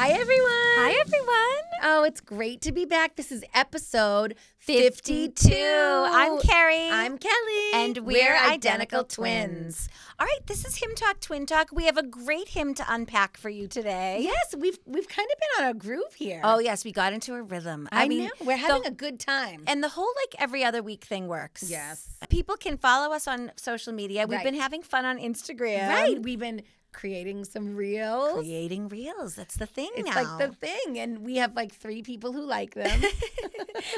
Hi, everyone. Hi, everyone. Oh, it's great to be back. This is episode 52. I'm Carrie. I'm Kelly. and we're, identical twins. All right, this is Hymn Talk Twin Talk. We have a great hymn to unpack for you today. Yes, we've we've kind of been on a groove here. Oh, yes, we got into a rhythm. I, mean, know. We're having the- a good time. and the whole like every other week thing works. Yes. People can follow us on social media. We've been having fun on Instagram. right, we've been creating some reels. Creating reels. That's the thing it's now. like the thing, and we have like three people who like them.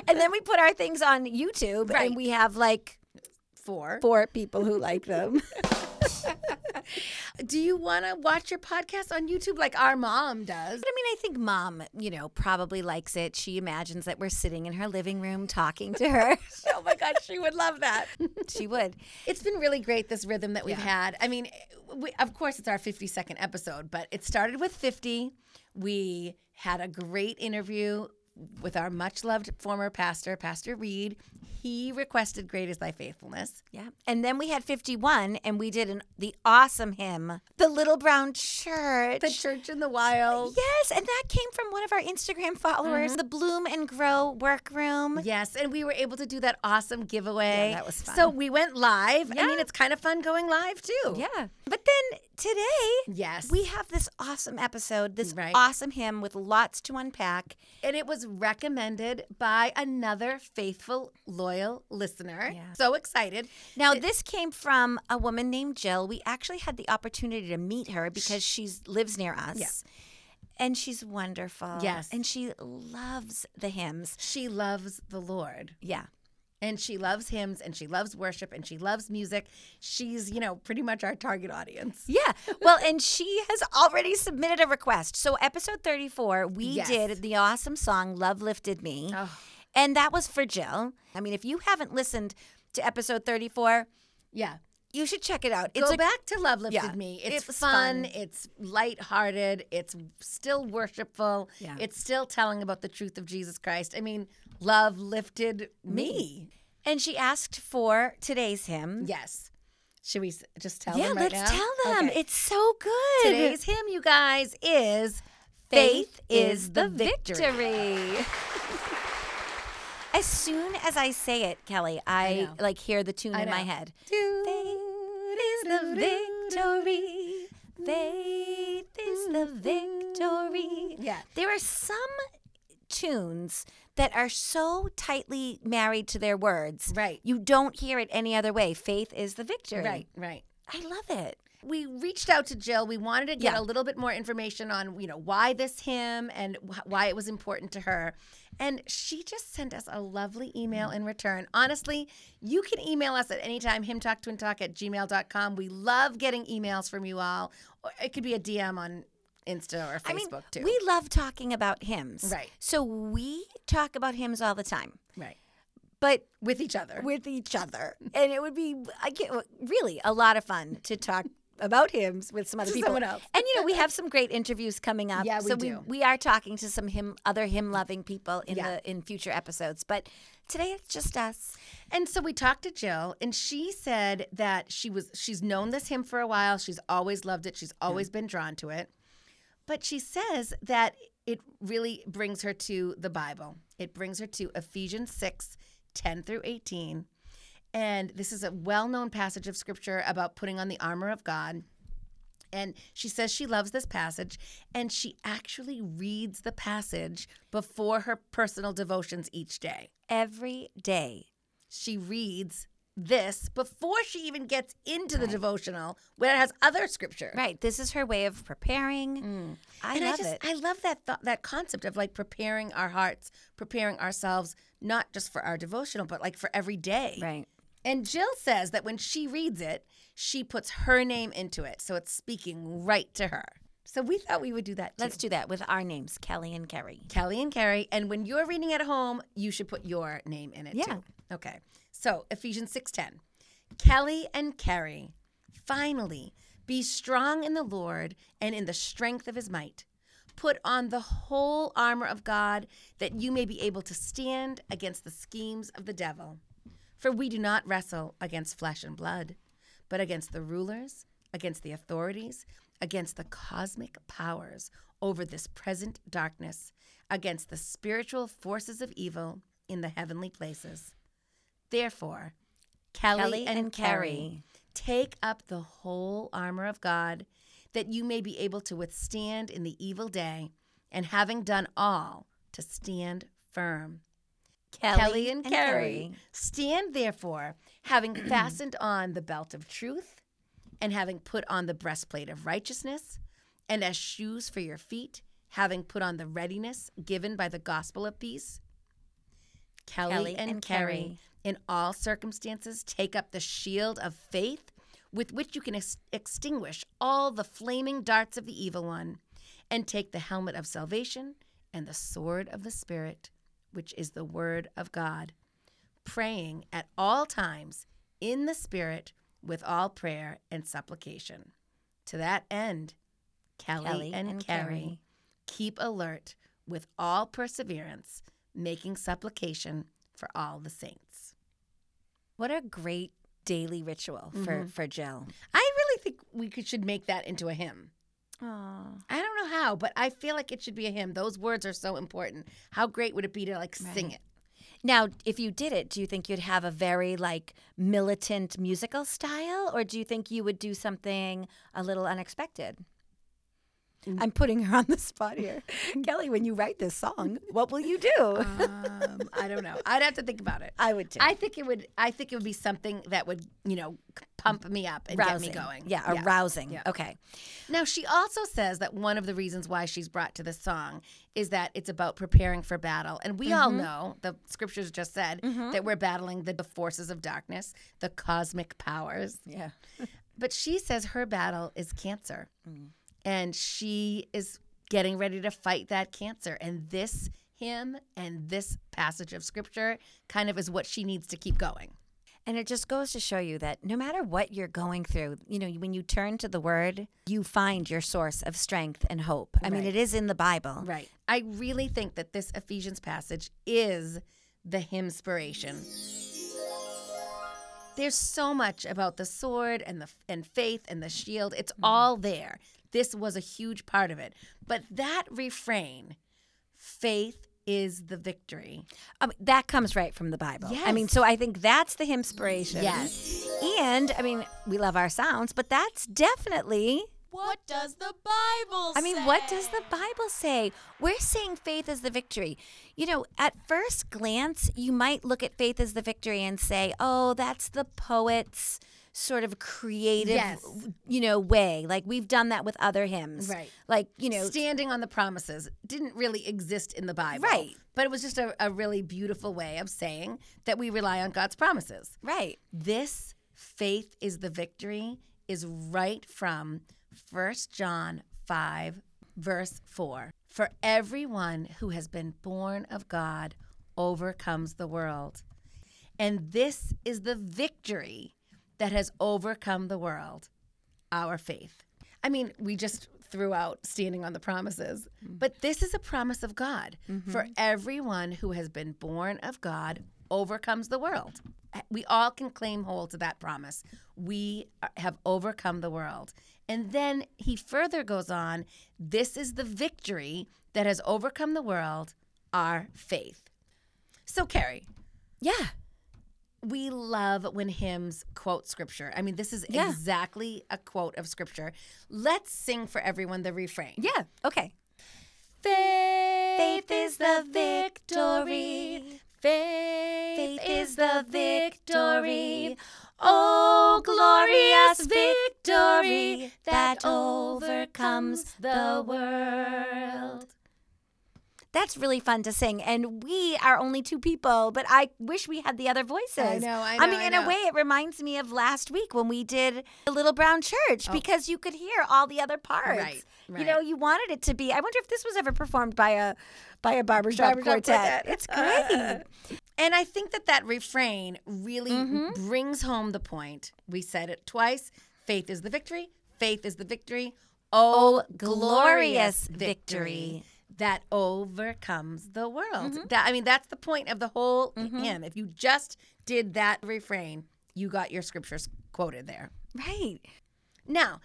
and then we put our things on YouTube Right. and we have like Four. four people who like them. Do you want to watch your podcast on YouTube like our mom does? But I mean, I think mom, you know, probably likes it. She imagines that we're sitting in her living room talking to her. oh my gosh, she would love that. she would. It's been really great this rhythm that we've Yeah. had. I mean, we, of course, it's our 52nd episode, but it started with 50. We had a great interview with our much loved former pastor, Pastor Reed. He requested "Great is Thy faithfulness." Yeah. And then we had 51 and we did an, the awesome hymn, The Little Brown Church. The Church in the Wild. Yes, and that came from one of our Instagram followers, mm-hmm. the Bloom and Grow Workroom. Yes, and we were able to do that awesome giveaway. Yeah, that was fun. So we went live. I mean, it's kind of fun going live too. Yeah. But then today, Yes. we have this awesome episode, this Right. awesome hymn with lots to unpack. And it was recommended by another faithful, loyal listener. Yeah. So excited. Now, this came from a woman named Jill. We actually had the opportunity to meet her because she lives near us. Yeah. And she's wonderful. Yes. And she loves the hymns. She loves the Lord. Yeah. And she loves hymns and she loves worship and she loves music. She's, you know, pretty much our target audience. Yeah. Well, and she has already submitted a request. So, episode 34, we Yes. did the awesome song Love Lifted Me. Oh. And that was for Jill. I mean, if you haven't listened to episode 34, Yeah. You should check it out. It's Go a back to Love Lifted yeah, Me. it It's fun, fun. it's lighthearted, it's still worshipful. Yeah. It's still telling about the truth of Jesus Christ. I mean, love lifted me. And she asked for today's hymn. Yes. Should we just tell yeah, them right let's now? tell them. Okay. It's so good. Today's hymn, you guys, is faith is the victory. as soon as I say it, Kelly, I, know. like hear the tune I in my head. Faith is the victory. Faith is the victory. Yeah. There are some tunes that are so tightly married to their words. Right. You don't hear it any other way. Faith is the victory. Right, right. I love it. We reached out to Jill. We wanted to get Yeah. a little bit more information on, you know, why this hymn and wh- why it was important to her. And she just sent us a lovely email mm. in return. Honestly, you can email us at any time, hymntalktwintalk at gmail.com. We love getting emails from you all. It could be a DM on Insta or Facebook I mean, too. we love talking about hymns. Right. So we talk about hymns all the time, right. but With each other. with each other. And it would be I get, really a lot of fun to talk about him with some other people. And you know, we have some great interviews coming up. Yeah, we so do. we we are talking to some hymn other him loving people in Yeah. the in future episodes. But today it's just us. And so we talked to Jill, and she said that she was she's known this hymn for a while. She's always loved it. She's always mm. been drawn to it. But she says that it really brings her to the Bible. It brings her to Ephesians 6, 10 through 18. And this is a well-known passage of scripture about putting on the armor of God. And she says she loves this passage, and she actually reads the passage before her personal devotions each day Every day. she reads this before she even gets into the devotional where it has other scripture. Right. This is her way of preparing. Mm. I and love I just it. I love that thought that concept of like preparing our hearts, preparing ourselves not just for our devotional but like for every day. right. And Jill says that when she reads it, she puts her name into it. So it's speaking right to her. So we thought we would do that too. Let's do that with our names, Kelly and Carrie. Kelly and Carrie. And when you're reading at home, you should put your name in it Yeah. too. Okay. So Ephesians 6:10. Kelly and Carrie, finally, be strong in the Lord and in the strength of his might. Put on the whole armor of God that you may be able to stand against the schemes of the devil. For we do not wrestle against flesh and blood, but against the rulers, against the authorities, against the cosmic powers over this present darkness, against the spiritual forces of evil in the heavenly places. Therefore, Kelly, Kelly and, and Carrie, Carrie. take up the whole armor of God, that you may be able to withstand in the evil day, and having done all, to stand firm. Kelly, and, Carrie. Stand therefore, having fastened on the belt of truth, and having put on the breastplate of righteousness, and as shoes for your feet, having put on the readiness given by the gospel of peace. Kelly, Kelly and, and Carrie, Carrie. in all circumstances, take up the shield of faith with which you can ex- extinguish all the flaming darts of the evil one, and take the helmet of salvation and the sword of the Spirit, which is the word of God, praying at all times in the Spirit with all prayer and supplication. To that end, Kelly, Kelly and, and Carrie, Carrie. keep alert with all perseverance, making supplication for all the saints. What a great daily ritual for, mm-hmm. for Jill. I really think we could, should make that into a hymn. Oh. I don't know how, but I feel like it should be a hymn. Those words are so important. How great would it be to like sing it? Now, if you did it, do you think you'd have a very like militant musical style, or do you think you would do something a little unexpected? I'm putting her on the spot here. Kelly, when you write this song, what will you do? Um, I don't know. I'd have to think about it. I would too. I think it would. I think it would be something that would, you know, pump me up and Rousing. get me going. Yeah, arousing. Yeah. Okay. Now, she also says that one of the reasons why she's brought to this song is that it's about preparing for battle. And we all Mm-hmm. know, the scriptures just said, that we're battling the forces of darkness, the cosmic powers. Yeah. But she says her battle is cancer. Mm. And she is getting ready to fight that cancer. And this hymn and this passage of scripture kind of is what she needs to keep going. And it just goes to show you that no matter what you're going through, you know, when you turn to the word, you find your source of strength and hope. I mean, it is in the Bible. Right. I really think that this Ephesians passage is the hymn inspiration. There's so much about the sword and the and faith and the shield. It's all there. This was a huge part of it. But that refrain, faith is the victory. I mean, that comes right from the Bible. I mean, so I think that's the inspiration. Yes. And I mean, we love our sounds, but that's definitely. What does the Bible say? I mean, what does the Bible say? We're saying faith is the victory. You know, at first glance, you might look at faith as the victory and say, oh, that's the poet's sort of creative, Yes. you know, way. Like we've done that with other hymns. Right. Like, you know, Standing on the promises didn't really exist in the Bible. Right. But it was just a, a really beautiful way of saying that we rely on God's promises. right. This faith is the victory is right from 1 John 5, verse 4. For everyone who has been born of God overcomes the world. And this is the victory that has overcome the world our faith. I mean, we just threw out standing on the promises, mm. but this is a promise of God. Mm-hmm. For everyone who has been born of God overcomes the world. Eh, we all can claim hold to that promise. We have overcome the world. And then he further goes on this is the victory that has overcome the world, our faith. So, Carrie, Yeah. We love when hymns quote scripture. I mean, this is Yeah. exactly a quote of scripture. Let's sing for everyone the refrain. Yeah. Okay. Faith, is the victory. Faith, is the victory. Oh, oh glorious victory that overcomes the world. That's really fun to sing. And we are only two people, but I wish we had the other voices. I know, I I mean, I in know. a way, it reminds me of last week when we did the Little Brown Church because you could hear all the other parts. Oh. Right, You know, you wanted it to be. I wonder if this was ever performed by a by a barbershop, Barbershop quartet. quartet. It's great. And I think that that refrain really Mm-hmm. brings home the point. We said it twice. Faith is the victory. Faith is the victory. Oh, glorious victory that overcomes the world. Mm-hmm. That I mean, that's the point of the whole hymn. If you just did that refrain, you got your scriptures quoted there. right. Now,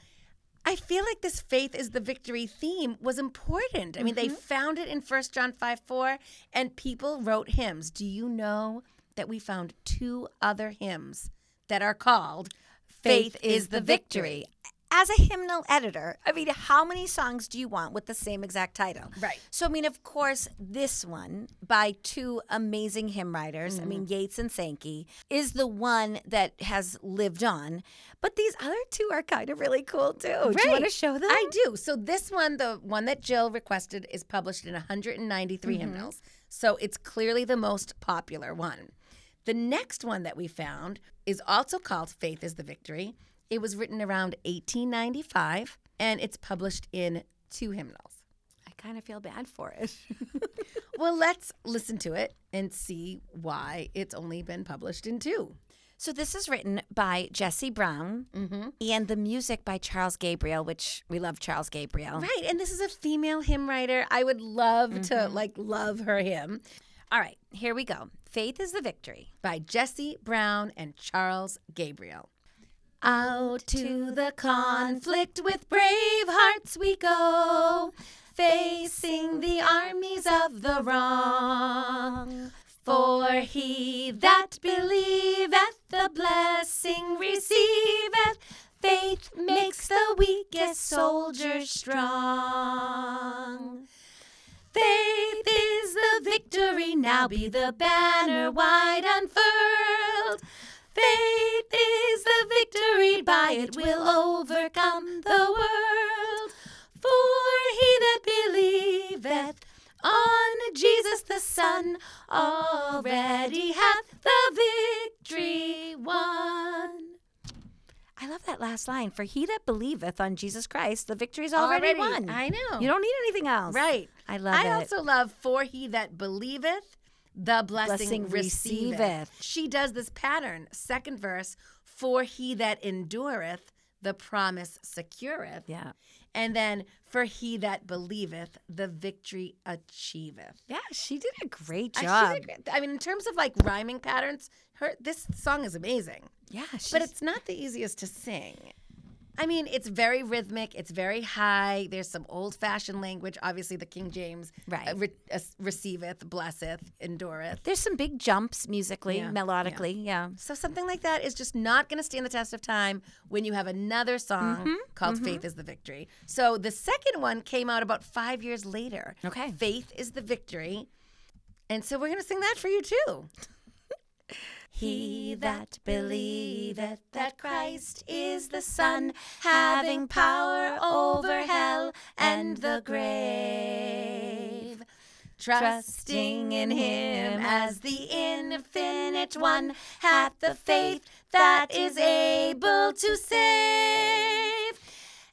I feel like this faith is the victory theme was important. I mean, they found it in 1 John 5 4, and people wrote hymns. Do you know that we found two other hymns that are called Faith, is the Victory? As a hymnal editor, I mean, how many songs do you want with the same exact title? Right. So, I mean, of course, this one by two amazing hymn writers, I Mm-hmm. mean, Yates and Sankey, is the one that has lived on. But these other two are kind of really cool too. Right. Do you want to show them? I do. So this one, the one that Jill requested, is published in 193 Mm-hmm. hymnals. So it's clearly the most popular one. The next one that we found is also called Faith is the Victory. It was written around 1895 and it's published in two hymnals. I kind of feel bad for it. Well, let's listen to it and see why it's only been published in two. So this is written by Jessie Brown mm-hmm. and the music by Charles Gabriel, which we love Charles Gabriel. Right, and this is a female hymn writer. I would love to mm-hmm. like love her hymn. All right, here we go. Faith is the victory. by Jessie Brown and Charles Gabriel. Out to the conflict with brave hearts we go, facing the armies of the wrong. For he that believeth the blessing receiveth, faith makes the weakest soldier strong. Faith is the victory, now be the banner wide unfurled. Faith is the victory, by it will overcome the world. For he that believeth on Jesus the Son already hath the victory won. I love that last line. For he that believeth on Jesus Christ, the victory is already, won. I know. You don't need anything else. Right. I love I it. also love for he that believeth, the blessing, Blessing receiveth. receiveth. She does this pattern. Second verse, for he that endureth, the promise secureth. Yeah. And then for he that believeth, the victory achieveth. Yeah, she did a great job. I mean, in terms of like rhyming patterns, her this song is amazing. yeah, But it's not the easiest to sing. I mean, it's very rhythmic. It's very high. There's some old-fashioned language. Obviously, the King James Right. uh, re- uh, receiveth, blesseth, endureth. there's some big jumps musically, Yeah, melodically. Yeah. So something like that is just not going to stand the test of time when you have another song Mm-hmm, called "Faith Is the Victory." So the second one came out about five years later. Okay. "Faith Is the Victory," and so we're going to sing that for you too. He that believeth that Christ is the Son, having power over hell and the grave. Trusting in him as the infinite one, hath the faith that is able to save.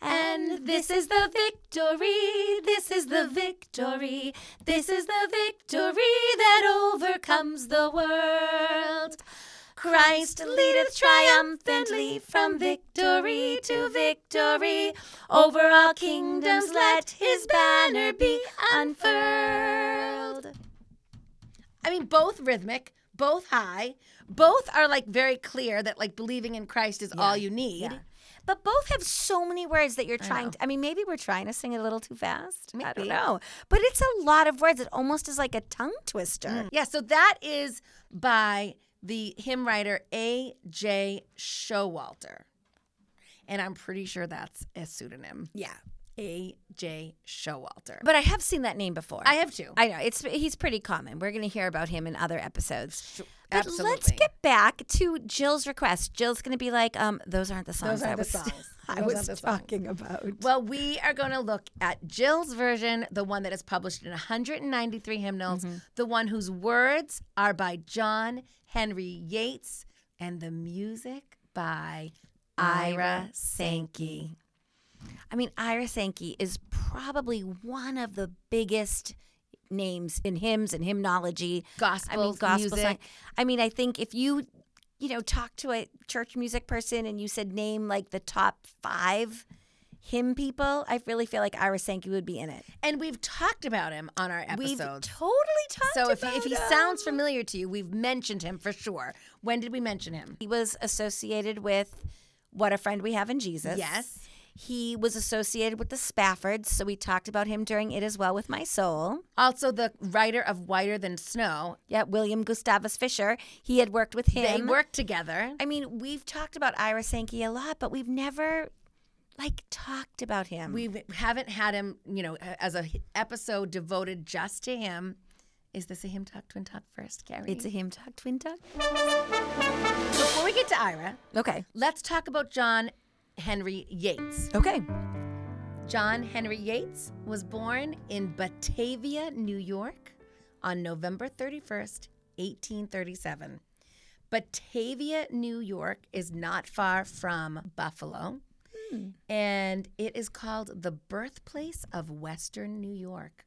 And this is the victory, this is the victory, this is the victory that overcomes the world. Christ leadeth triumphantly from victory to victory. Over all kingdoms let his banner be unfurled. I mean, both rhythmic, both high, both are like very clear that like believing in Christ is all you need. Yeah. But both have so many words that you're trying to. I mean, maybe we're trying to sing it a little too fast. I don't Maybe. know. But it's a lot of words. It almost is like a tongue twister. Mm. Yeah, so that is by the hymn writer A.J. Showalter. And I'm pretty sure that's a pseudonym. Yeah. A.J. Showalter. But I have seen that name before. I have too. I know it's he's pretty common. We're going to hear about him in other episodes. But let's get back to Jill's request. Jill's going to be like, um, "Those aren't the songs aren't I was songs. I was aren't songs. talking about." Well, we are going to look at Jill's version, the one that is published in 193 hymnals, the one whose words are by John Henry Yates, and the music by Ira Sankey. I mean, Ira Sankey is probably one of the biggest names in hymns and hymnology. I mean, gospel music. song. I mean, I think if you, you know, talk to a church music person and you said name like the top five hymn people, I really feel like Ira Sankey would be in it. And we've talked about him on our We've episodes. totally talked so if, about if he him. sounds familiar to you, we've mentioned him for sure. When did we mention him? He was associated with What a Friend We Have in Jesus. Yes. He was associated with the Spaffords, so we talked about him during It As Well With My Soul. Also, the writer of Whiter Than Snow. Yeah, William Gustavus Fischer. He had worked with him. They worked together. I mean, we've talked about Ira Sankey a lot, but we've never like talked about him. We haven't had him, you know, as a episode devoted just to him. Is this a hymn talk, twin talk first, Carrie? it's a hymn talk, twin talk. Before we get to Ira, Okay. let's talk about John Henry Yates. Okay. John Henry Yates was born in Batavia, New York on November 31st, 1837. Batavia, New York is not far from Buffalo, hmm. and it is called the birthplace of Western New York.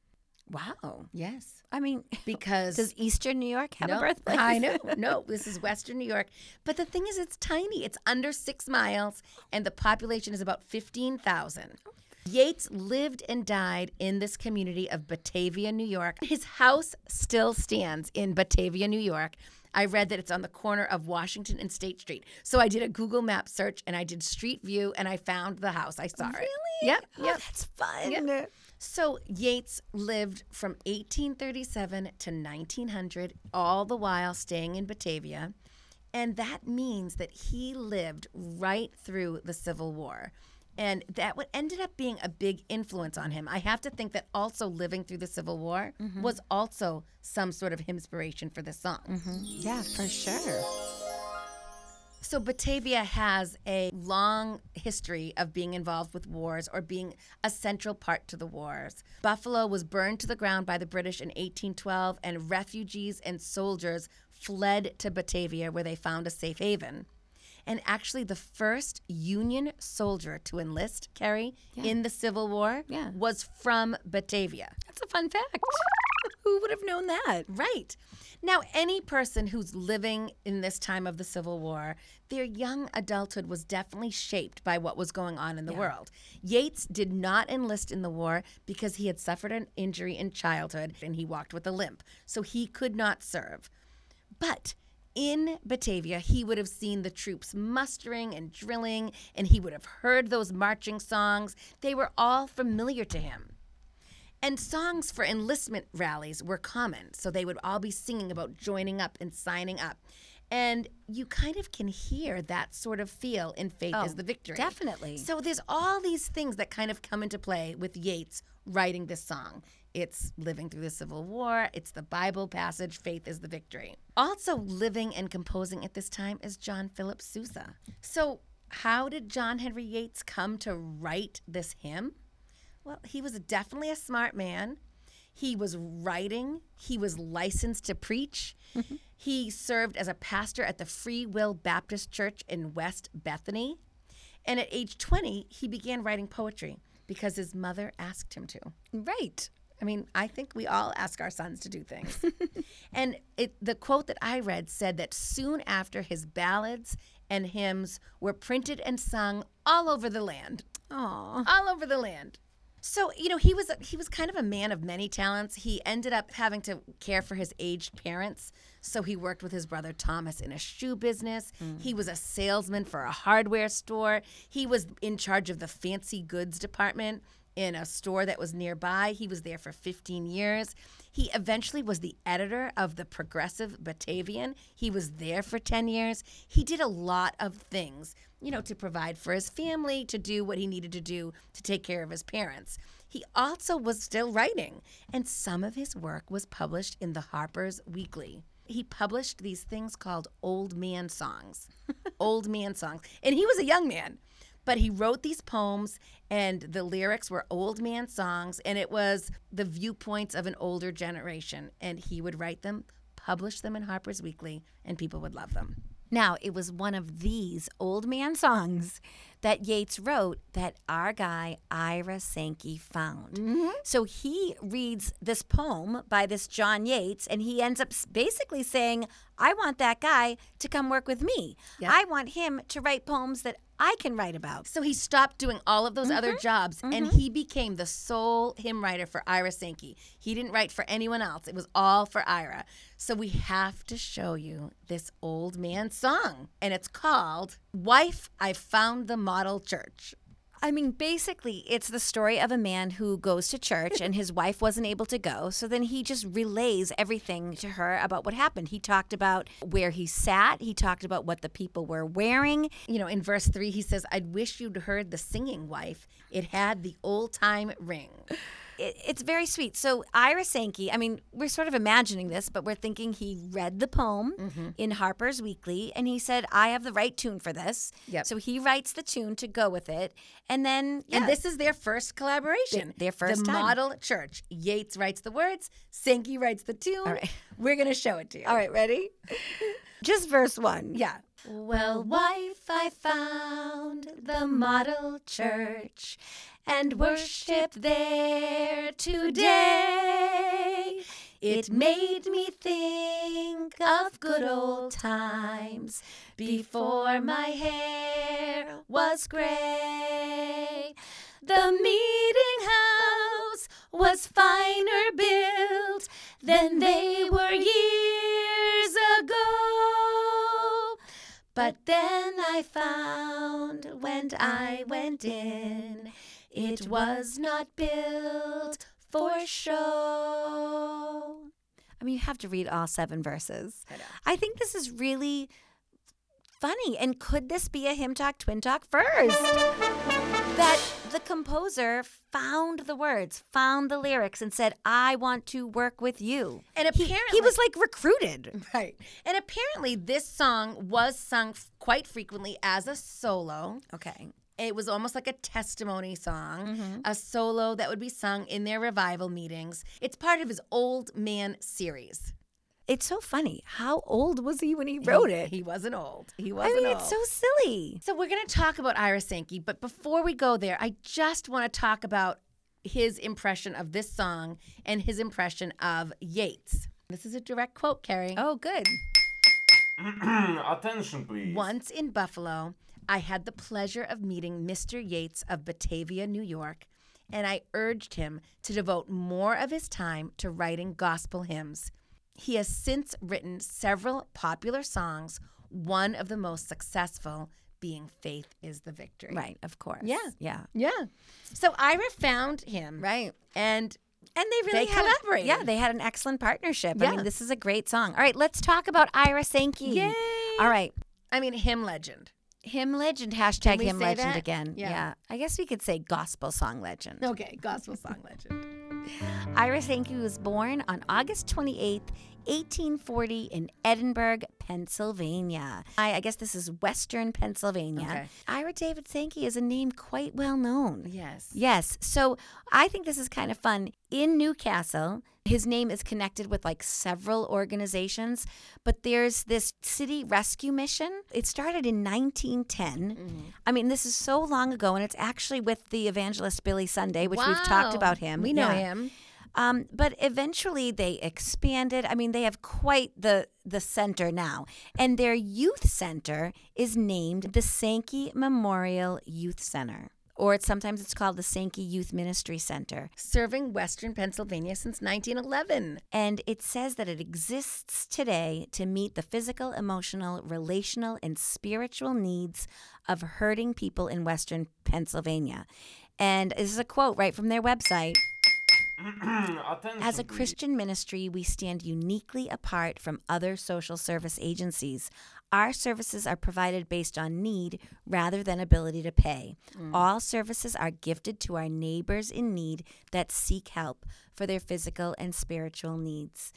Wow. Yes. I mean, Because does Eastern New York have no, a birthplace? I know. No, this is Western New York. But the thing is, it's tiny. It's under six miles, and the population is about 15,000. Yates lived and died in this community of Batavia, New York. His house still stands in Batavia, New York. I read that it's on the corner of Washington and State Street. So I did a Google map search and I did Street View and I found the house. I saw it. Really? Yep. Oh, Yep. that's fun. Yeah. So Yates lived from 1837 to 1900, all the while staying in Batavia. And that means that he lived right through the Civil War. And that what ended up being a big influence on him. I have to think that also living through the Civil War mm-hmm. was also some sort of inspiration for this song. Mm-hmm. Yeah, for sure. So Batavia has a long history of being involved with wars or being a central part to the wars. Buffalo was burned to the ground by the British in 1812 and refugees and soldiers fled to Batavia where they found a safe haven. And actually the first Union soldier to enlist, Carrie, in the Civil War Yeah. was from Batavia. That's a fun fact. Who would have known that? Right. Now, any person who's living in this time of the Civil War, their young adulthood was definitely shaped by what was going on in the world. Yates did not enlist in the war because he had suffered an injury in childhood and he walked with a limp, so he could not serve. But in Batavia, he would have seen the troops mustering and drilling, and he would have heard those marching songs. They were all familiar to him. And songs for enlistment rallies were common. So they would all be singing about joining up and signing up. And you kind of can hear that sort of feel in Faith is oh, the Victory. definitely. So there's all these things that kind of come into play with Yates writing this song. It's living through the Civil War, it's the Bible passage, Faith is the Victory. Also living and composing at this time is John Philip Sousa. So, how did John Henry Yates come to write this hymn? Well, he was definitely a smart man. He was writing, he was licensed to preach. Mm-hmm. he served as a pastor at the Free Will Baptist Church in West Bethany. And at age 20, he began writing poetry because his mother asked him to. Right. I mean, I think we all ask our sons to do things. and it, the quote that I read said that soon after his ballads and hymns were printed and sung all over the land Aw. all over the land. So you know he was he was kind of a man of many talents. He ended up having to care for his aged parents, so he worked with his brother Thomas in a shoe business. Mm. He was a salesman for a hardware store. He was in charge of the fancy goods department, in a store that was nearby. He was there for 15 years. He eventually was the editor of the Progressive Batavian. He was there for 10 years. He did a lot of things, you know, to provide for his family, to do what he needed to do to take care of his parents. He also was still writing, and some of his work was published in the Harper's Weekly. He published these things called old man songs. old man songs. And he was a young man, but he wrote these poems, and the lyrics were old man songs, and it was the viewpoints of an older generation. And he would write them, publish them in Harper's Weekly, and people would love them. Now, it was one of these old man songs that Yates wrote that our guy Ira Sankey found. Mm-hmm. So he reads this poem by this John Yates and he ends up basically saying, I want that guy to come work with me. Yeah. I want him to write poems that I can write about. So he stopped doing all of those other mm-hmm. jobs and mm-hmm. he became the sole hymn writer for Ira Sankey. He didn't write for anyone else, it was all for Ira. So we have to show you this old man song, and it's called Wife, I Found the Model Church. I mean, basically, it's the story of a man who goes to church and his wife wasn't able to go. So then he just relays everything to her about what happened. He talked about where he sat, he talked about what the people were wearing. You know, in verse three, he says, I'd wish you'd heard the singing wife. It had the old time ring. It, it's very sweet. So, Ira Sankey, I mean, we're sort of imagining this, but we're thinking he read the poem mm-hmm. in Harper's Weekly and he said, I have the right tune for this. Yep. So he writes the tune to go with it. And then, yeah, And this is their first collaboration. Their- their first The time. model church. Yates writes the words, Sankey writes the tune. All right. We're going to show it to you. all right, ready? Just verse one. Yeah. Well, wife, I found the model church and worship there today. It made me think of good old times before my hair was gray. The meeting house was finer built than they were years ago. But then I found when I went in, it was not built for show. I mean, you have to read all seven verses. I know. I think this is really funny. And could this be a hymn talk, twin talk first? that the composer found the words, found the lyrics, and said, I want to work with you. And He- apparently, he was like recruited. right. And apparently, this song was sung f- quite frequently as a solo. Okay. It was almost like a testimony song, Mm-hmm. a solo that would be sung in their revival meetings. It's part of his Old Man series. It's so funny. How old was he when he wrote it? He wasn't old. He wasn't I mean, old. it's so silly. So we're going to talk about Ira Sankey, but before we go there, I just want to talk about his impression of this song and his impression of Yates. This is a direct quote, Carrie. Oh, good. Attention, please. Once in Buffalo, I had the pleasure of meeting Mr. Yates of Batavia, New York, and I urged him to devote more of his time to writing gospel hymns. He has since written several popular songs, one of the most successful being Faith is the Victory. Right, of course. Yeah. Yeah. Yeah. So Ira found him. Right. And And they really They collaborated. yeah, they had an excellent partnership. I mean, this is a great song. All right, let's talk about Ira Sankey. Yay. All right. I mean, hymn legend. Hymn legend, hashtag hymn legend that? again. Yeah. Yeah. I guess we could say gospel song legend. Okay, gospel song legend. Ira Sankey was born on August 28th, 1840 in Edinburg, Pennsylvania. I, I guess this is Western Pennsylvania. Okay. Ira David Sankey is a name quite well known. Yes. Yes. So I think this is kind of fun. In New Castle, his name is connected with like several organizations, but there's this city rescue mission. It started in 1910. Mm-hmm. I mean, this is so long ago, and it's actually with the evangelist Billy Sunday, which we've talked about him. We know Yeah. him. Um, but eventually they expanded. I mean, they have quite the the center now, and their youth center is named the Sankey Memorial Youth Center, or it's sometimes it's called the Sankey Youth Ministry Center. Serving Western Pennsylvania since 1911. And it says that it exists today to meet the physical, emotional, relational, and spiritual needs of hurting people in Western Pennsylvania. And this is a quote right from their website. Attention, As a. Christian ministry, we stand uniquely apart from other social service agencies. Our services are provided based on need rather than ability to pay. Mm. All services are gifted to our neighbors in need that seek help for their physical and spiritual needs.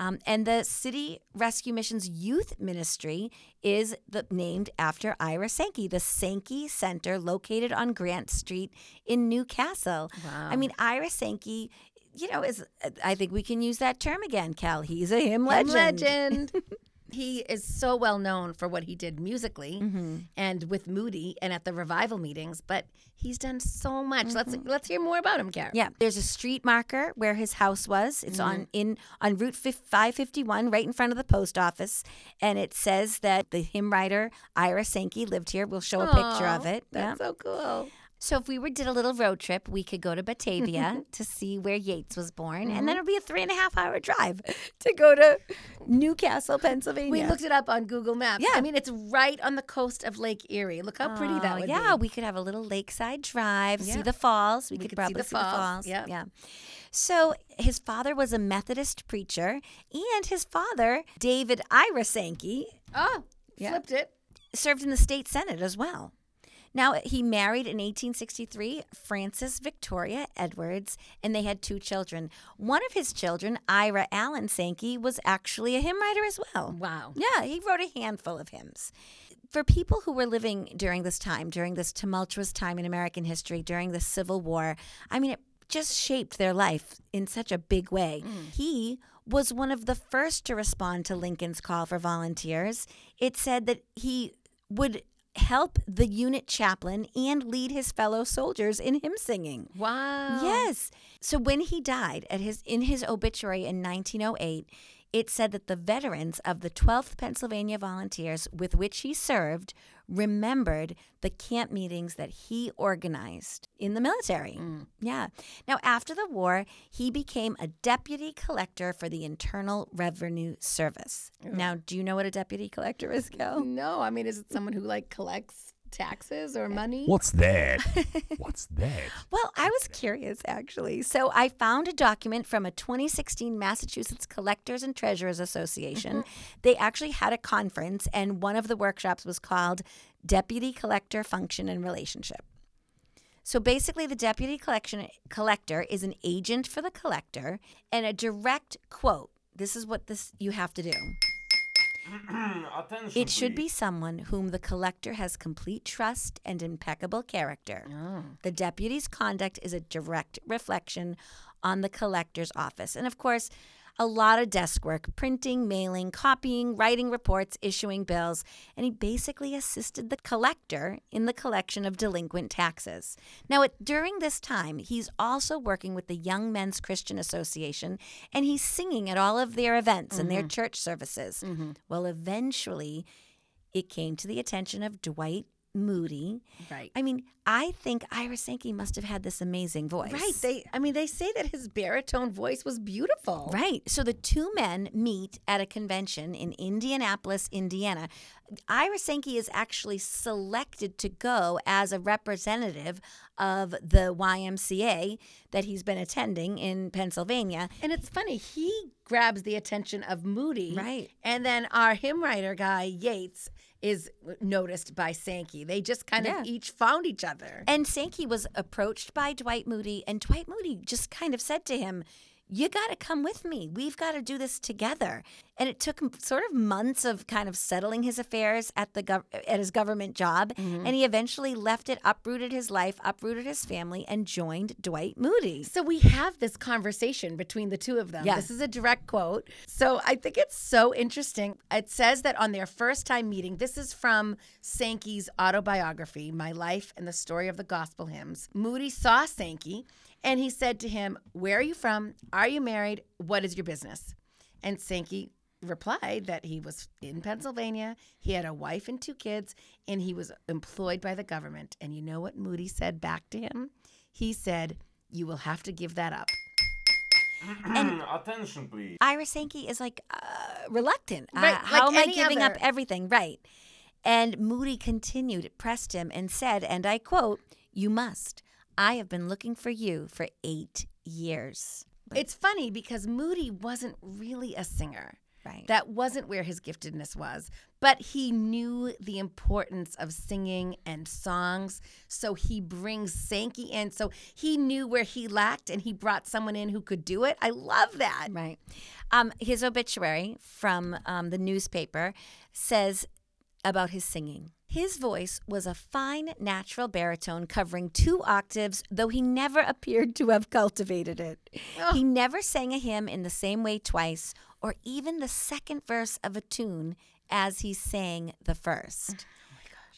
Um, and the City Rescue Mission's youth ministry is the, named after Ira Sankey, the Sankey Center located on Grant Street in New Castle. I mean, Ira Sankey, you know, is I think we can use that term again, Cal. He's a legend. legend. he is so well known for what he did musically Mm-hmm. and with Moody and at the revival meetings, but he's done so much. Let's Mm-hmm. let's hear more about him, Karen. Yeah, there's a street marker where his house was. It's on in on Route 551, right in front of the post office, and it says that the hymn writer Ira Sankey lived here. We'll show a picture of it. Yeah. That's so cool. So if we were did a little road trip, we could go to Batavia to see where Yates was born, and then mm-hmm. it'd be a three and a half hour drive to go to New Castle, Pennsylvania. We looked it up on Google Maps. Yeah. I mean, it's right on the coast of Lake Erie. Look how pretty that Oh, would yeah, be. we could have a little lakeside drive, see the falls. We, We could, could probably see the falls, falls. yep. Yeah. So his father was a Methodist preacher, and his father, David Ira Sankey, Oh, Yeah. flipped it. served in the state senate as well. Now, he married in 1863 Frances Victoria Edwards, and they had two children. One of his children, Ira Allen Sankey, was actually a hymn writer as well. Wow. Yeah, he wrote a handful of hymns. For people who were living during this time, during this tumultuous time in American history, during the Civil War, I mean, it just shaped their life in such a big way. Mm. He was one of the first to respond to Lincoln's call for volunteers. It said that he would help the unit chaplain and lead his fellow soldiers in hymn singing. Wow. Yes. So when he died at his in his obituary in 1908, it said that the veterans of the 12th Pennsylvania Volunteers with which he served remembered the camp meetings that he organized in the military. Mm. Yeah. Now after the war, he became a deputy collector for the Internal Revenue Service. Now, do you know what a deputy collector is, Gal? No, I mean, is it someone who like collects taxes or money? What's that? What's that? Well, I was curious actually. So I found a document from a 2016 Massachusetts Collectors and Treasurers Association. Mm-hmm. They actually had a conference, and one of the workshops was called Deputy Collector Function and Relationship. So basically, the deputy collection collector is an agent for the collector, and a direct quote. This is what this you have to do. Attention, It should be someone whom the collector has complete trust and impeccable character. Oh. The deputy's conduct is a direct reflection on the collector's office. And of course, a lot of desk work printing, mailing, copying, writing reports, issuing bills. And he basically assisted the collector in the collection of delinquent taxes. Now, at, during this time, he's also working with the Young Men's Christian Association and he's singing at all of their events and their church services. Mm-hmm. Well, eventually, it came to the attention of Dwight Moody. Right. I mean, I think Ira Sankey must have had this amazing voice. Right. They I mean they say that his baritone voice was beautiful. Right. So the two men meet at a convention in Indianapolis, Indiana. Ira Sankey is actually selected to go as a representative of the YMCA that he's been attending in Pennsylvania. And it's funny, he grabs the attention of Moody. Right. And then our hymn writer guy, Yates, is noticed by Sankey. They just kind Yeah. of each found each other. And Sankey was approached by Dwight Moody, and Dwight Moody just kind of said to him, you got to come with me. We've got to do this together. And it took sort of months of kind of settling his affairs at the gov- at his government job, mm-hmm. and he eventually left it, uprooted his life, uprooted his family, and joined Dwight Moody. So we have this conversation between the two of them. Yeah. This is a direct quote. So I think it's so interesting. It says that on their first time meeting, this is from Sankey's autobiography, My Life and the Story of the Gospel Hymns. Moody saw Sankey and he said to him, Where are you from? Are you married? What is your business? And Sankey replied that he was in Pennsylvania, he had a wife and two kids, and he was employed by the government. And you know what Moody said back to him? He said, You will have to give that up. And Attention, please. Ira Sankey is like uh, reluctant. Uh, Right, how like am I any giving up everything? Right. And Moody continued, pressed him, and said, and I quote, You must. I have been looking for you for eight years. It's funny because Moody wasn't really a singer. Right. That wasn't where his giftedness was. But he knew the importance of singing and songs. So he brings Sankey in. So he knew where he lacked and he brought someone in who could do it. I love that. Right. Um, his obituary from um, the newspaper says about his singing. His voice was a fine, natural baritone covering two octaves, though he never appeared to have cultivated it. He never sang a hymn in the same way twice, or even the second verse of a tune as he sang the first.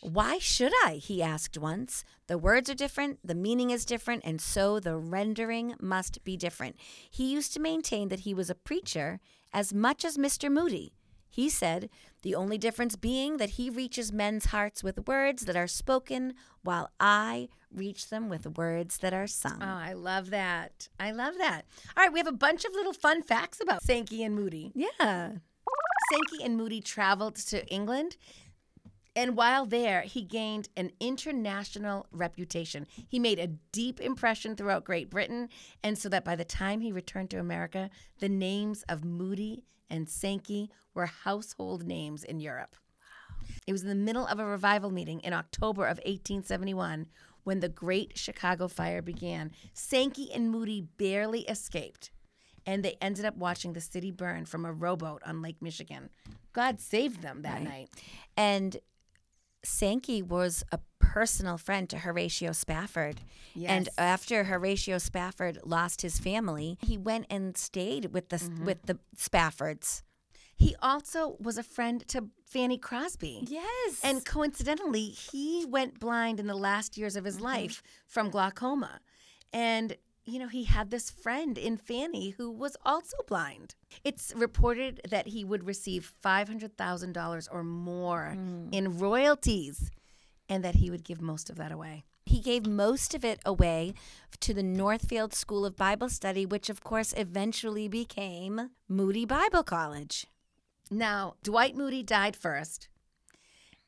Why should I? He asked once. The words are different, the meaning is different, and so the rendering must be different. He used to maintain that he was a preacher as much as Mr. Moody. He said, the only difference being that he reaches men's hearts with words that are spoken, while I reach them with words that are sung. Oh, I love that. I love that. All right, we have a bunch of little fun facts about Sankey and Moody. yeah. Sankey and Moody traveled to England. And while there, he gained an international reputation. He made a deep impression throughout Great Britain, and so that by the time he returned to America, the names of Moody and Sankey were household names in Europe. It was in the middle of a revival meeting in October of 1871 when the Great Chicago Fire began. Sankey and Moody barely escaped, and they ended up watching the city burn from a rowboat on Lake Michigan. God saved them that night. And Sankey was a personal friend to Horatio Spafford. And after Horatio Spafford lost his family, he went and stayed with the mm-hmm. with the Spaffords. He also was a friend to Fanny Crosby. Yes. And coincidentally, he went blind in the last years of his mm-hmm. life from glaucoma. And, you know, he had this friend in Fanny who was also blind. It's reported that he would receive $500,000 or more hmm. in royalties and that he would give most of that away. he gave most of it away to the Northfield School of Bible Study, which of course eventually became Moody Bible College. Now, Dwight Moody died first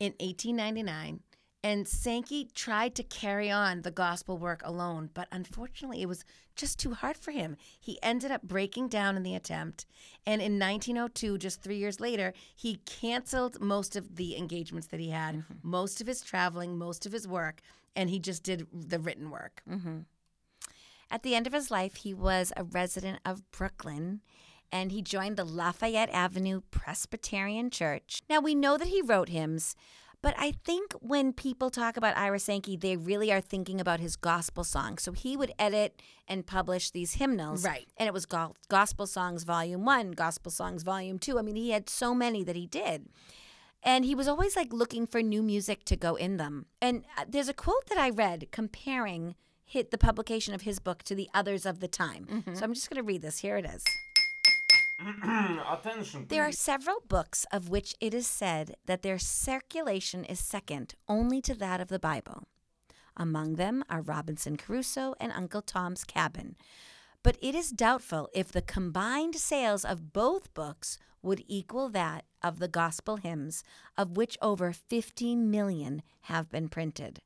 in 1899, and Sankey tried to carry on the gospel work alone, but unfortunately, it was just too hard for him. He ended up breaking down in the attempt, and in 1902, just three years later, he canceled most of the engagements that he had, mm-hmm. most of his traveling, most of his work, and he just did the written work. Mm-hmm. At the end of his life, he was a resident of Brooklyn and he joined the Lafayette Avenue Presbyterian Church. Now, we know that he wrote hymns, but I think when people talk about Ira Sankey, they really are thinking about his gospel songs. So he would edit and publish these hymnals. Right. And it was go- Gospel Songs Volume 1, Gospel Songs Volume 2. I mean, he had so many that he did. And he was always like looking for new music to go in them. And uh, there's a quote that I read comparing hit the publication of his book to the others of the time. So I'm just going to read this. Here it is. Attention, There are several books of which it is said that their circulation is second only to that of the Bible. Among them are Robinson Crusoe and Uncle Tom's Cabin. But it is doubtful if the combined sales of both books would equal that of the gospel hymns, of which over 50 million have been printed.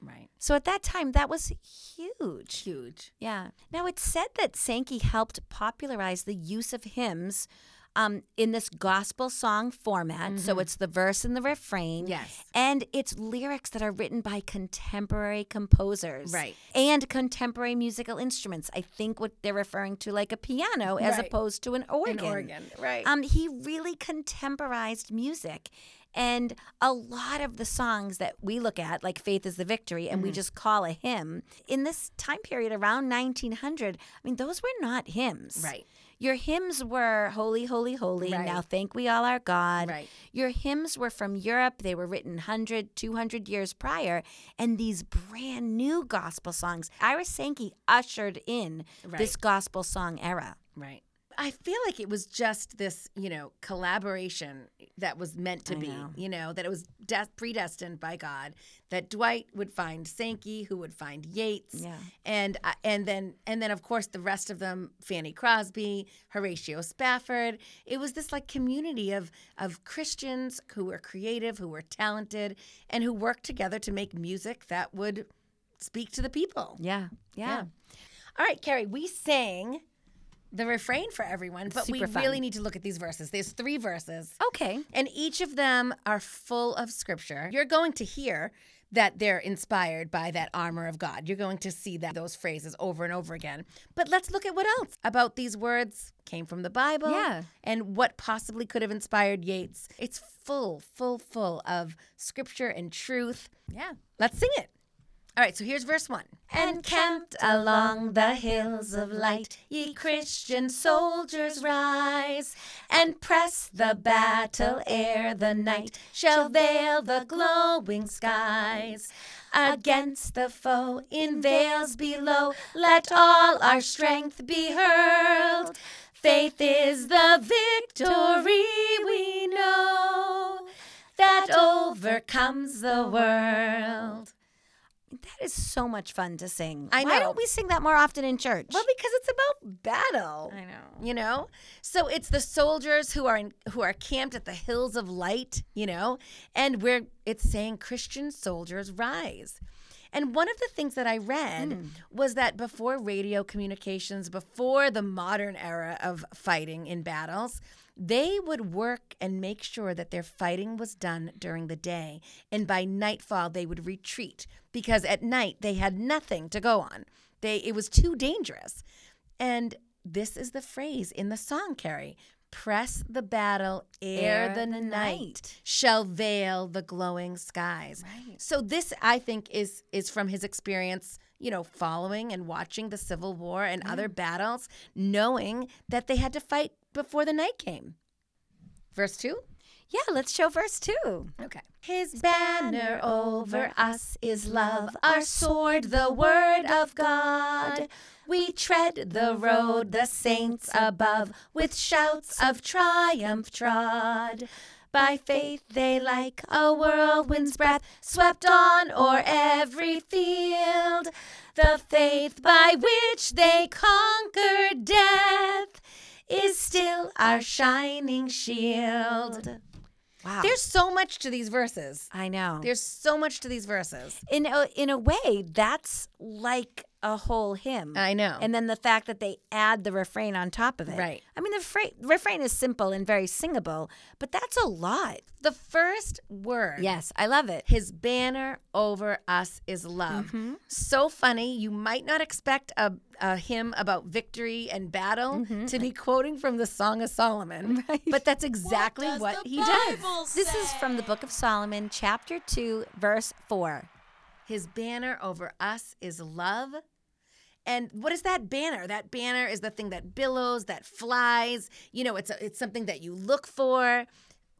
Right. So at that time, that was huge. Huge. Yeah. Now it's said that Sankey helped popularize the use of hymns um, in this gospel song format. So it's the verse and the refrain. Yes. And it's lyrics that are written by contemporary composers. Right. And contemporary musical instruments. I think what they're referring to like a piano as Right. opposed to an organ. An organ. Right. Um, he really contemporized music. And a lot of the songs that we look at, like Faith is the Victory, and we mm-hmm. just call a hymn, in this time period around 1900, I mean, those were not hymns. Right. Your hymns were Holy, Holy, Holy, Right. Now Thank We All Our God. Right. Your hymns were from Europe. They were written 100, 200 years prior. And these brand new gospel songs, Ira Sankey ushered in this gospel song era. Right. I feel like it was just this, you know, collaboration that was meant to I be, know. you know, that it was de- predestined by God that Dwight would find Sankey, who would find Yates, Yeah. and uh, and then and then of course the rest of them, Fanny Crosby, Horatio Spafford. It was this like community of of Christians who were creative, who were talented, and who worked together to make music that would speak to the people. Yeah. Yeah. All right, Carrie, we sang the refrain for everyone, but we fun. really need to look at these verses. There's three verses. Okay. And each of them are full of scripture. You're going to hear that they're inspired by that armor of God. You're going to see that those phrases over and over again. But let's look at what else about these words came from the Bible Yeah. and what possibly could have inspired Yates. It's full, full, full of scripture and truth. Yeah. Let's sing it. All right, so here's verse 1. Encamped along the hills of light, ye Christian soldiers rise, and press the battle ere the night shall veil the glowing skies. Against the foe in vales below, let all our strength be hurled. Faith is the victory we know that overcomes the world. That is so much fun to sing. I know. Why don't we sing that more often in church? Well, because it's about battle. I know. You know? So it's the soldiers who are in, who are camped at the hills of light, you know? And where it's saying Christian soldiers rise. And one of the things that I read hmm. was that before radio communications, before the modern era of fighting in battles, they would work and make sure that their fighting was done during the day. And by nightfall, they would retreat because at night they had nothing to go on. They, it was too dangerous. And this is the phrase in the song, Carrie. Press the battle ere Ere the, night, night. shall veil the glowing skies. Right. So this, I think, is is from his experience, you know, following and watching the Civil War and other battles, knowing that they had to fight before the night came. Verse two. Yeah, let's show verse two. Okay. His banner over us is love, our sword, the word of God. We tread the road the saints above with shouts of triumph trod. By faith they like a whirlwind's breath swept on o'er every field. The faith by which they conquered death is still our shining shield. Wow. There's so much to these verses. I know. There's so much to these verses. in a, in a way, that's like a whole hymn. I know. And then the fact that they add the refrain on top of it. Right. I mean, the fra- refrain is simple and very singable, but that's a lot. the first word. Yes, I love it. His banner over us is love. Mm-hmm. So funny. You might not expect a, a hymn about victory and battle to be quoting from the Song of Solomon, but that's exactly does what, the he does. Bible This is from the Book of Solomon, chapter 2, verse 4. His banner over us is love. And what is that banner? That banner is the thing that billows, that flies. You know, it's a, it's something that you look for.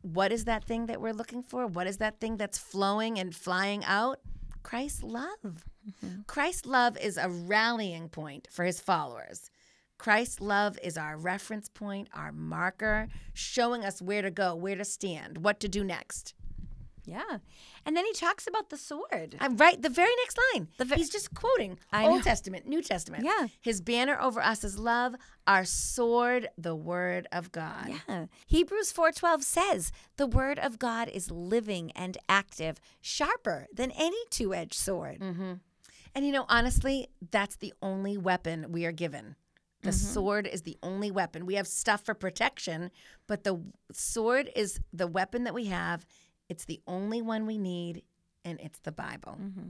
What is that thing that we're looking for? What is that thing that's flowing and flying out? Christ's love. Mm-hmm. Christ's love is a rallying point for his followers. Christ's love is our reference point, our marker, showing us where to go, where to stand, what to do next. Yeah. And then he talks about the sword. I'm right. The very next line. The ve- He's just quoting I Old know. Testament, New Testament. Yeah. His banner over us is love, our sword, the word of God. Yeah. Hebrews 4:12 says, "The word of God is living and active, sharper than any two-edged sword." Mm-hmm. And you know, honestly, that's the only weapon we are given. The mm-hmm. sword is the only weapon. We have stuff for protection, but the sword is the weapon that we have. It's the only one we need, and it's the Bible. Mm-hmm.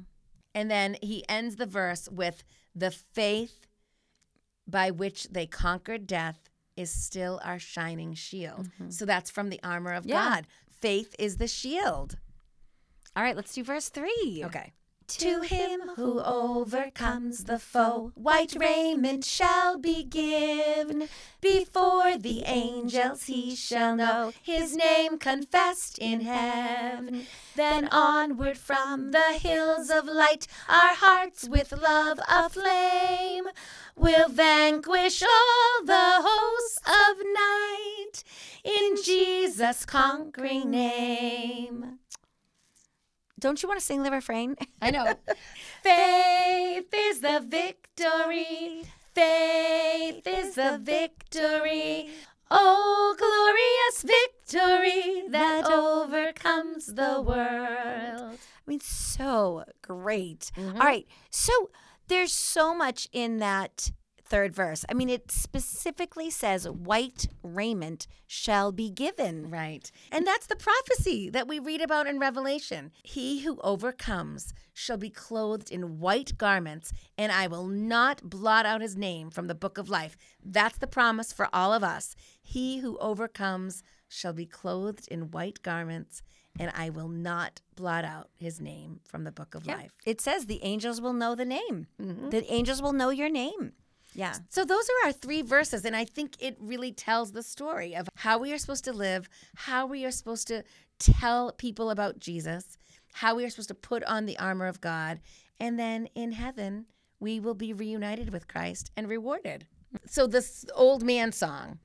And then he ends the verse with the faith by which they conquered death is still our shining shield. Mm-hmm. So that's from the armor of Yeah. God. Faith is the shield. All right, let's do verse 3. Okay. To him who overcomes the foe, white raiment shall be given. Before the angels he shall know his name confessed in heaven. Then onward from the hills of light, our hearts with love aflame will vanquish all the hosts of night in Jesus' conquering name. Don't you want to sing the refrain? I know. Faith is the victory. Faith is the victory. Oh, glorious victory that overcomes the world. I mean, so great. Mm-hmm. All right. So there's so much in that third verse. I mean, it specifically says, white raiment shall be given. Right. And that's the prophecy that we read about in Revelation. He who overcomes shall be clothed in white garments, and I will not blot out his name from the book of life. That's the promise for all of us. He who overcomes shall be clothed in white garments, and I will not blot out his name from the book of life. It says the angels will know the name. Mm-hmm. The angels will know your name. Yeah. So those are our three verses, and I think it really tells the story of how we are supposed to live, how we are supposed to tell people about Jesus, how we are supposed to put on the armor of God, and then in heaven we will be reunited with Christ and rewarded. So this old man song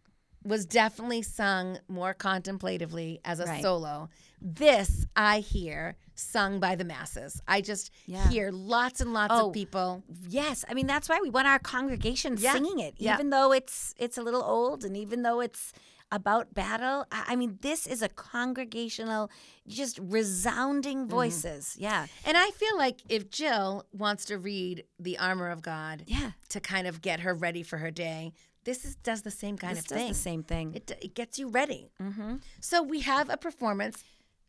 was definitely sung more contemplatively as a Right. solo. This I hear sung by the masses. I just Yeah. hear lots and lots Oh, of people. Yes, I mean that's why we want our congregation Yeah, singing it, yeah. even though it's it's a little old, and even though it's about battle. I, mean, this is a congregational, just resounding voices. Yeah, And I feel like if Jill wants to read the armor of God yeah. to kind of get her ready for her day, this is, does the same kind this of does thing. the same thing. It, it gets you ready. Mm-hmm. So we have a performance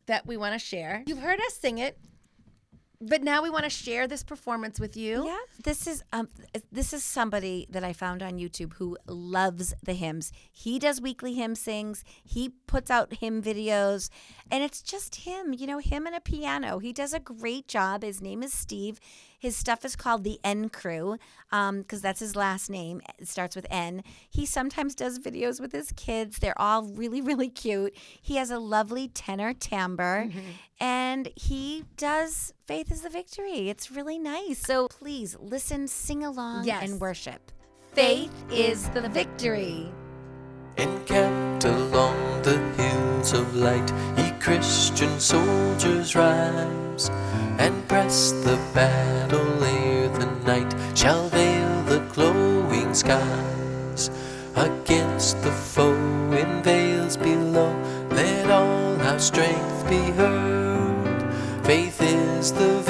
that we want to share. You've heard us sing it, but now we want to share this performance with you. Yeah, this is um this is somebody that I found on YouTube who loves the hymns. He does weekly hymn sings. He puts out hymn videos, and it's just him, you know, him and a piano. He does a great job. His name is Steve. His stuff is called the N Crew, um, because that's his last name. It starts with N. He sometimes does videos with his kids. They're all really, really cute. He has a lovely tenor timbre, and he does "Faith is the Victory." It's really nice. So please listen, sing along, Yes. and worship. Faith is the victory. Encamped along the hills of light, ye Christian soldiers rise, and press the battle ere the night shall veil the glowing skies. Against the foe in veils below, let all our strength be heard. Faith is the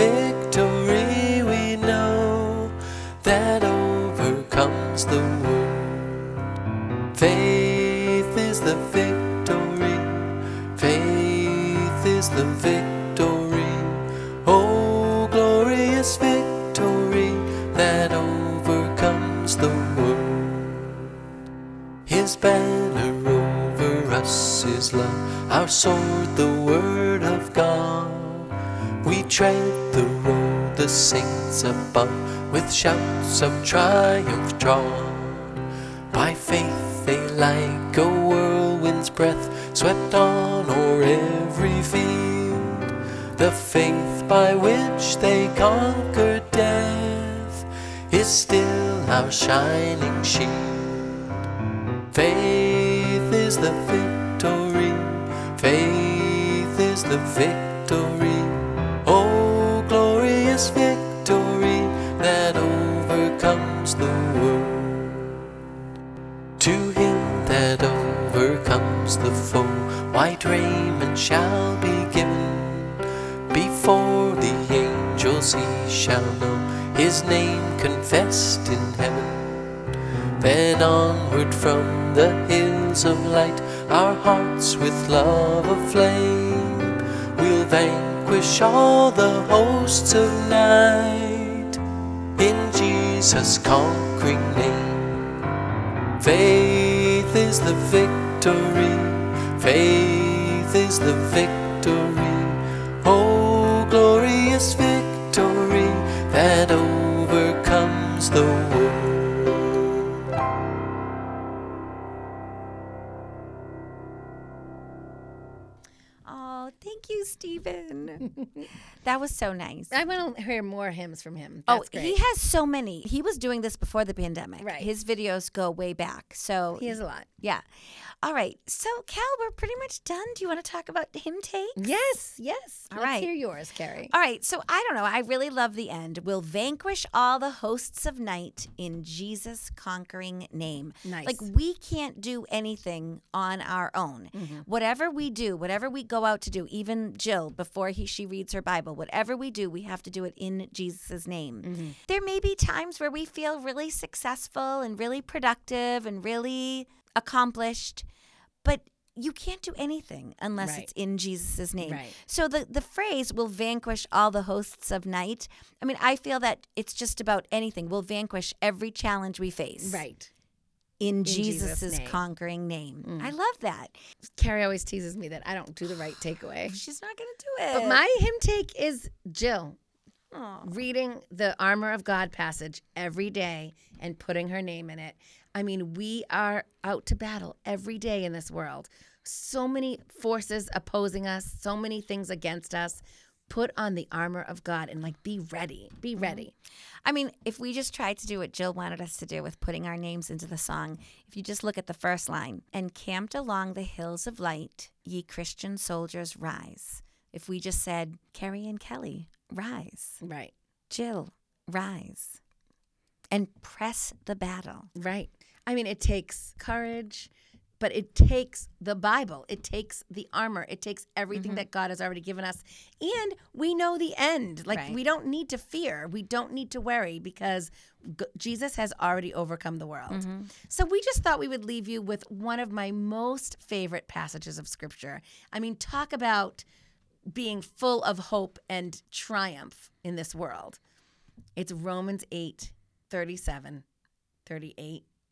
banner over us is love, our sword, the word of God. We tread the road, the saints above, with shouts of triumph drawn. By faith they like a whirlwind's breath swept on o'er every field. The faith by which they conquered death is still our shining shield. Faith is the victory. Faith is the victory. Oh, glorious victory that overcomes the world. To him that overcomes the foe, white raiment shall be given. Before the angels he shall know his name confessed in heaven. Then onward from the hills of light, our hearts with love aflame, we'll vanquish all the hosts of night in Jesus' conquering name. Faith is the victory. Faith is the victory. Oh, glorious victory that Stephen. that was so nice. I want to hear more hymns from him. Oh, great. he has so many. He was doing this before the pandemic. Right. His videos go way back. So he has a lot. Yeah. All right. So, Cal, we're pretty much done. Do you want to talk about hymn take? Yes, yes. All Let's right. hear yours, Carrie. All right, so I don't know. I really love the end. We'll vanquish all the hosts of night in Jesus' conquering name. Nice. Like we can't do anything on our own. Mm-hmm. Whatever we do, whatever we go out to do, even Jill before he she reads her Bible, whatever we do, we have to do it in Jesus' name. Mm-hmm. There may be times where we feel really successful and really productive and really accomplished, but you can't do anything unless Right. it's in Jesus' name. Right. So the the phrase will vanquish all the hosts of night. I mean, I feel that it's just about anything. We'll vanquish every challenge we face. Right. In, Jesus' Jesus' name. conquering name. Mm. I love that. Carrie always teases me that I don't do the right takeaway. She's not going to do it. But my hymn take is Jill Aw. reading the Armor of God passage every day and putting her name in it. I mean, we are out to battle every day in this world. So many forces opposing us, so many things against us. Put on the armor of God and like be ready. Be mm-hmm. ready. I mean, if we just tried to do what Jill wanted us to do with putting our names into the song, if you just look at the first line, encamped along the hills of light, ye Christian soldiers rise. If we just said, Carrie and Kelly, rise. Right. Jill, rise. And press the battle. Right. I mean, it takes courage, but it takes the Bible. It takes the armor. It takes everything mm-hmm. that God has already given us. And we know the end. Like, Right. we don't need to fear. We don't need to worry because G- Jesus has already overcome the world. Mm-hmm. So, we just thought we would leave you with one of my most favorite passages of Scripture. I mean, talk about being full of hope and triumph in this world. It's Romans 8 37, 38,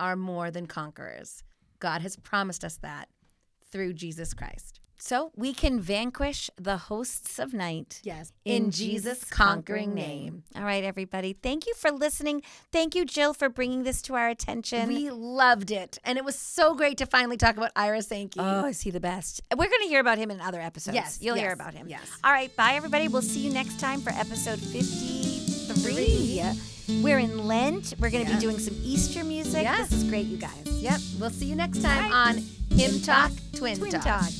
are more than conquerors. God has promised us that through Jesus Christ. So we can vanquish the hosts of night. Yes. In Jesus' conquering name. All right, everybody. Thank you for listening. Thank you, Jill, for bringing this to our attention. We loved it. And it was so great to finally talk about Ira Sankey. Oh, is he the best? We're going to hear about him in other episodes. Yes, You'll hear about him. yes. All right. Bye, everybody. We'll see you next time for episode 53. We're in Lent. We're going to Yeah. be doing some Easter music. Yes. This is great, you guys. Yep. We'll see you next time right. on Hymn Talk Twin, Twin Talk. Talk.